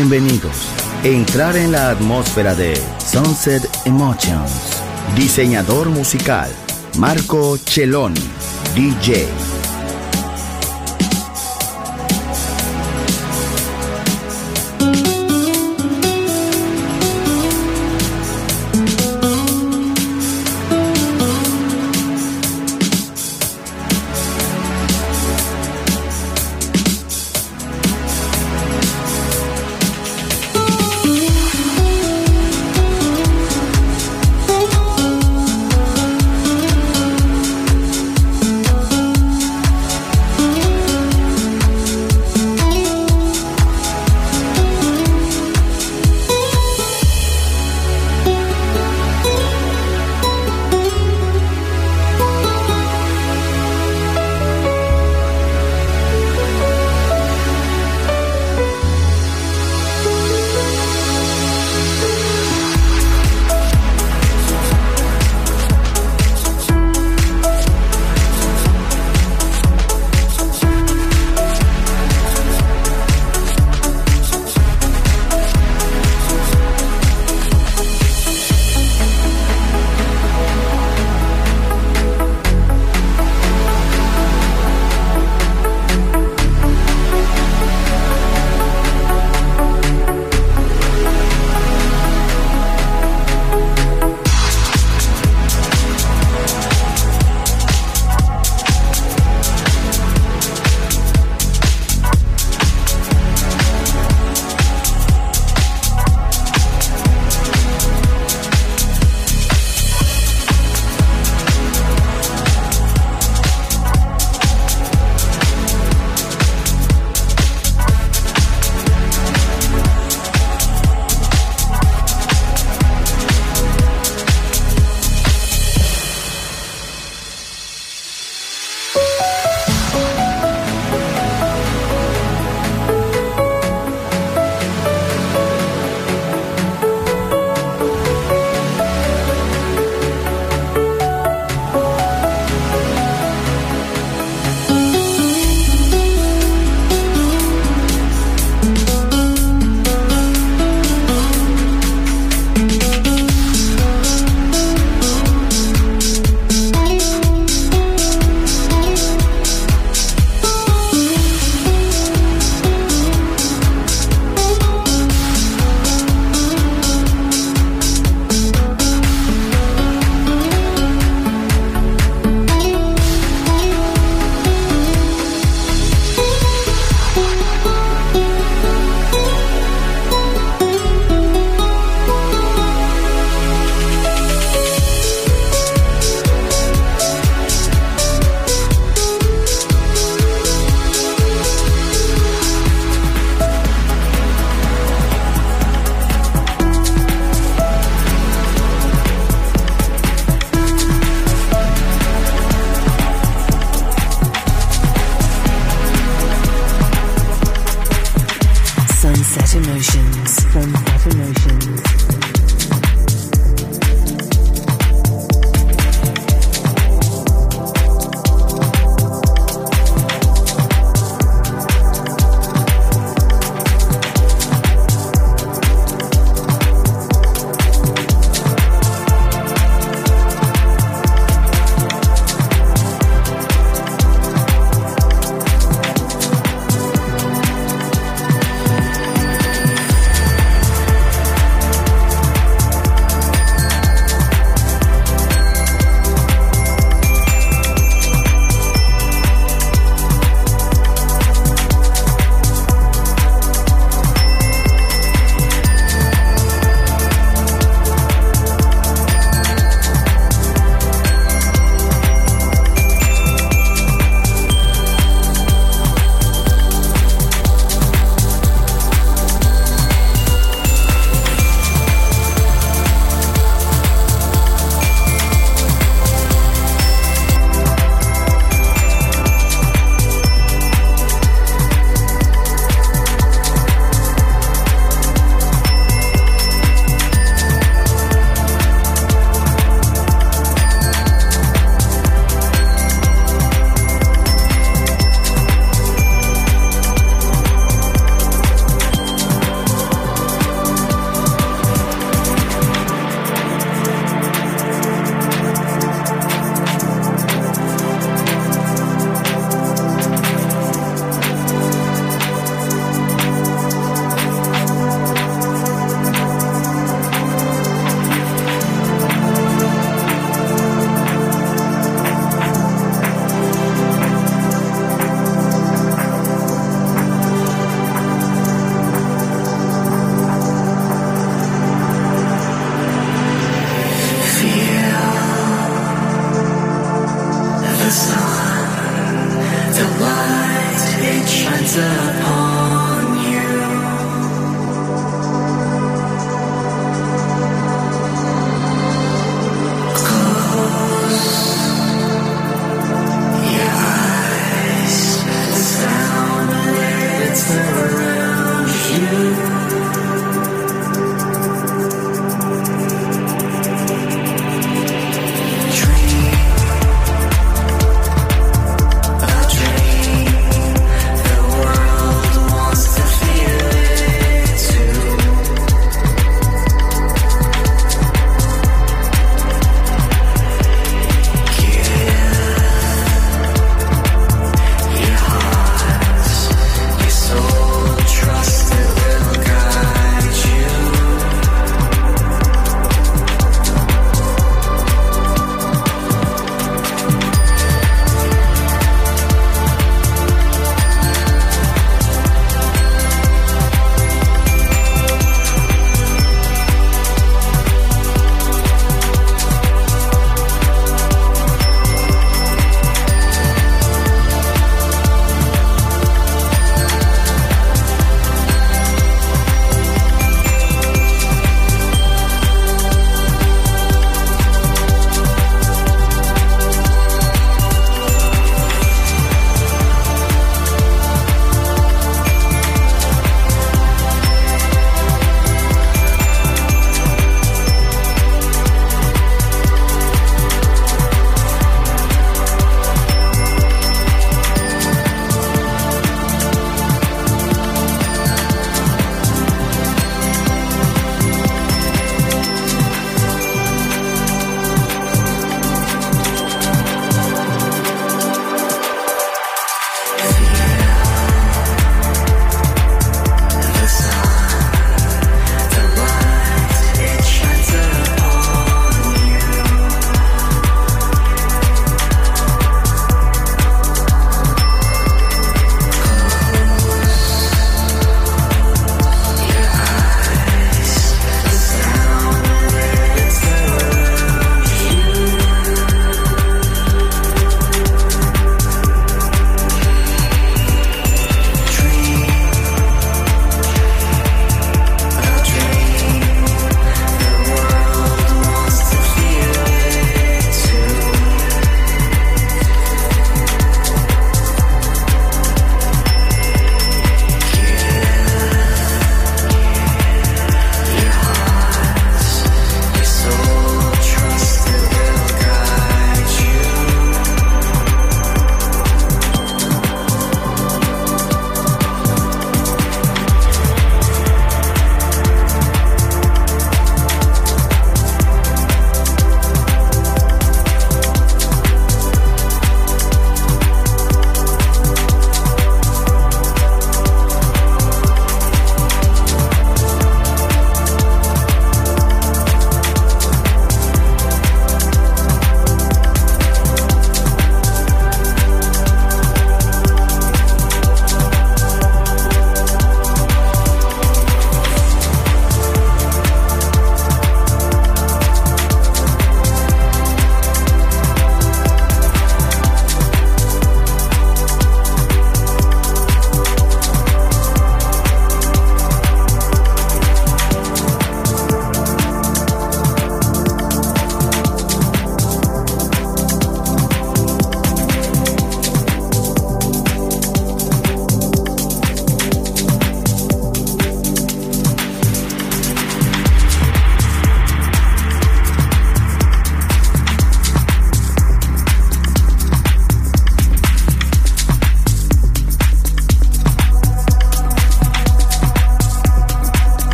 Bienvenidos. Entrar en la atmósfera de Sunset Emotions. Diseñador musical, Marco Celloni, DJ.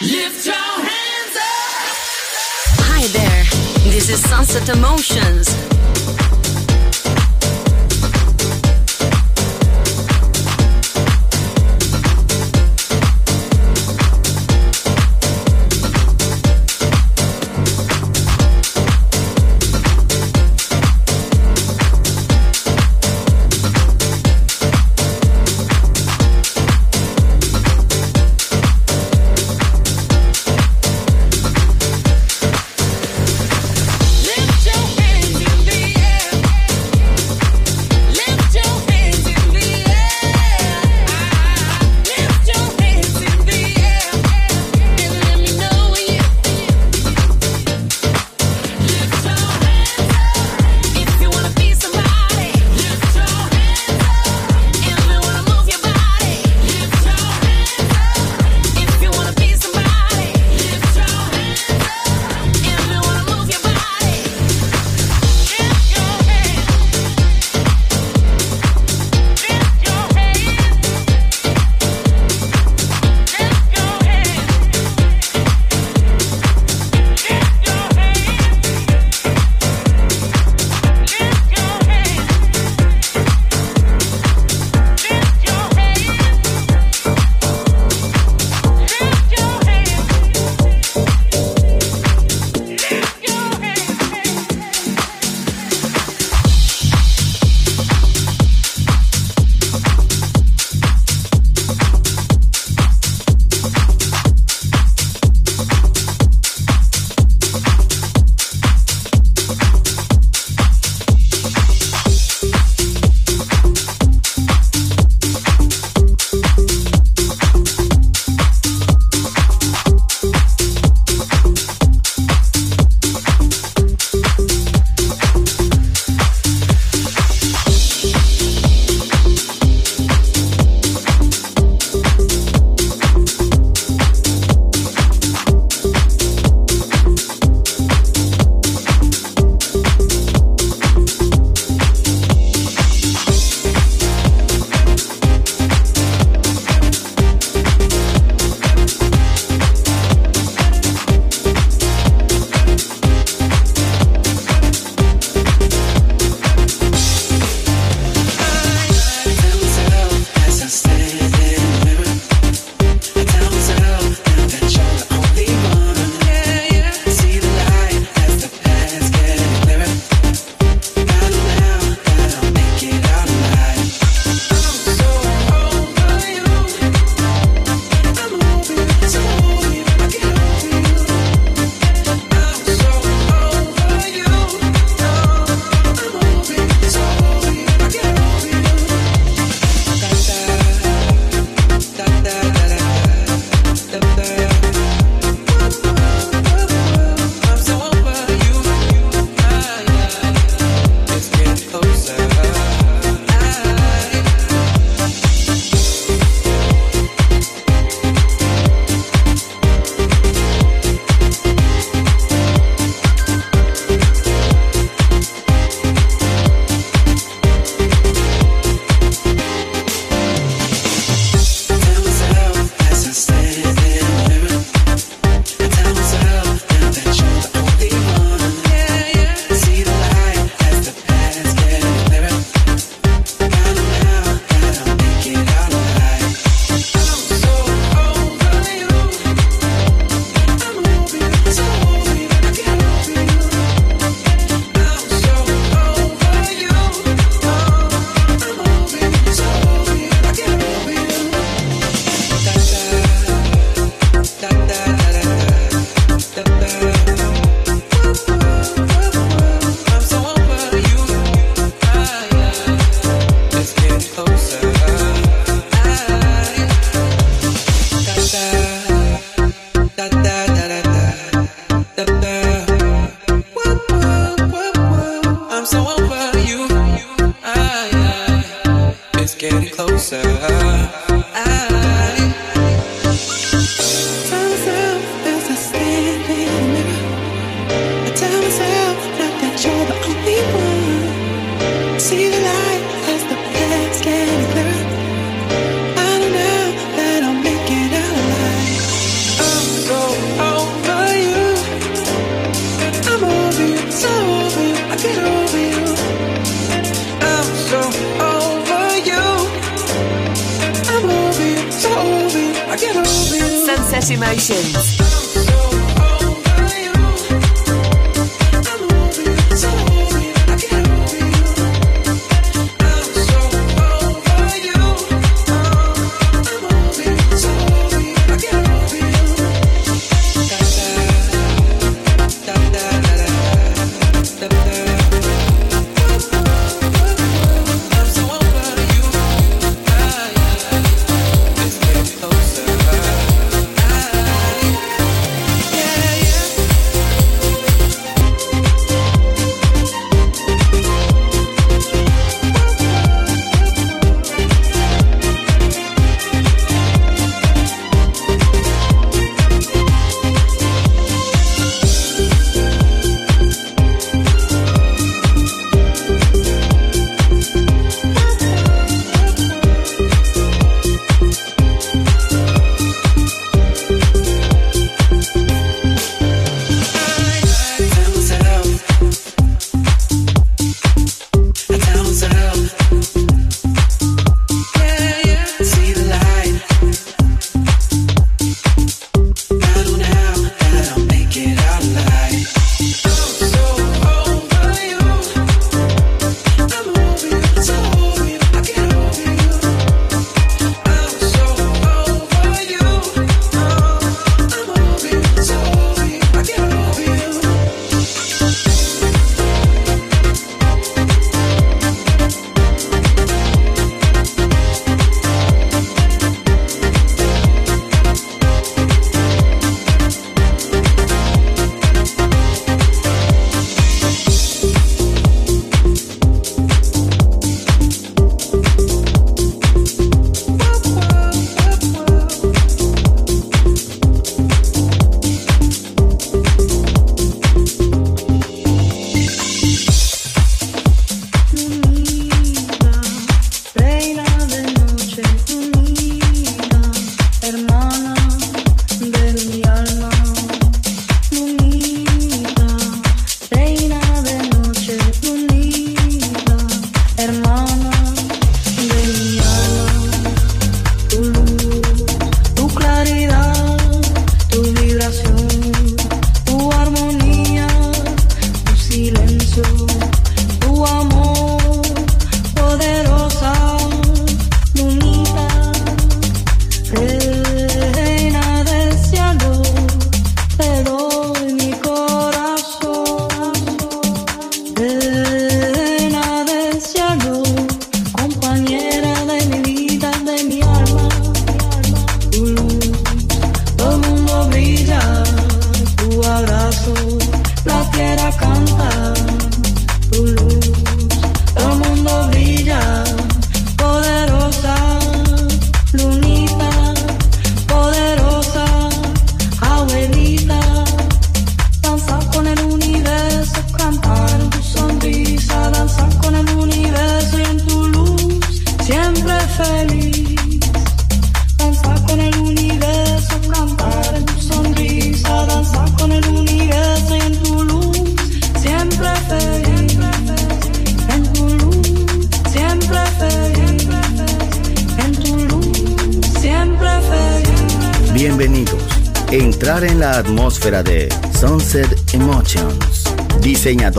Lift your hands up. Hi there. This is Sunset Emotions.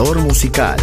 Diseñador musical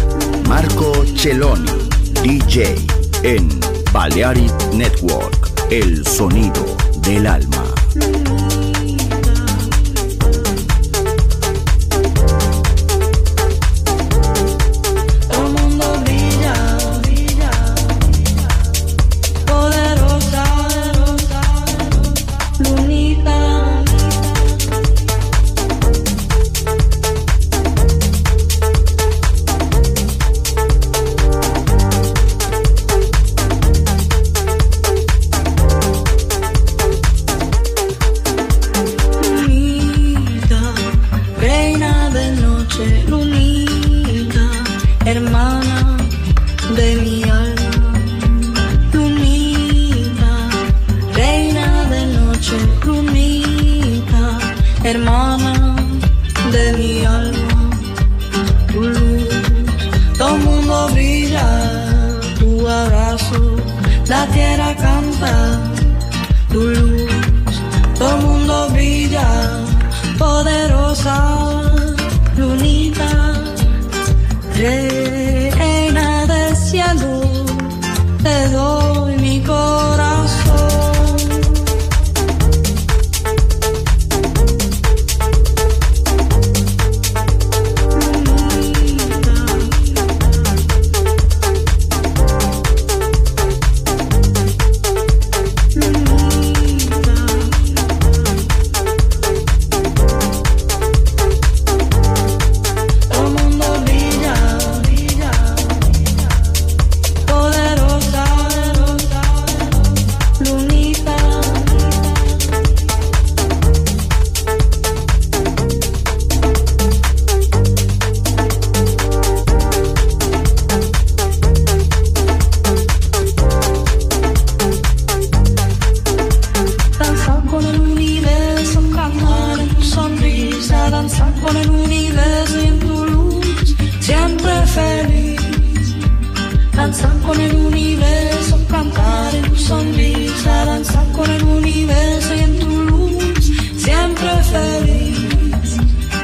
danzar con el universo, cantar en tu sonrisa, danzar con el universo y en tu luz, siempre feliz,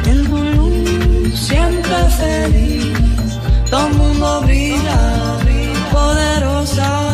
en tu luz, siempre feliz, todo el mundo brilla, poderosa.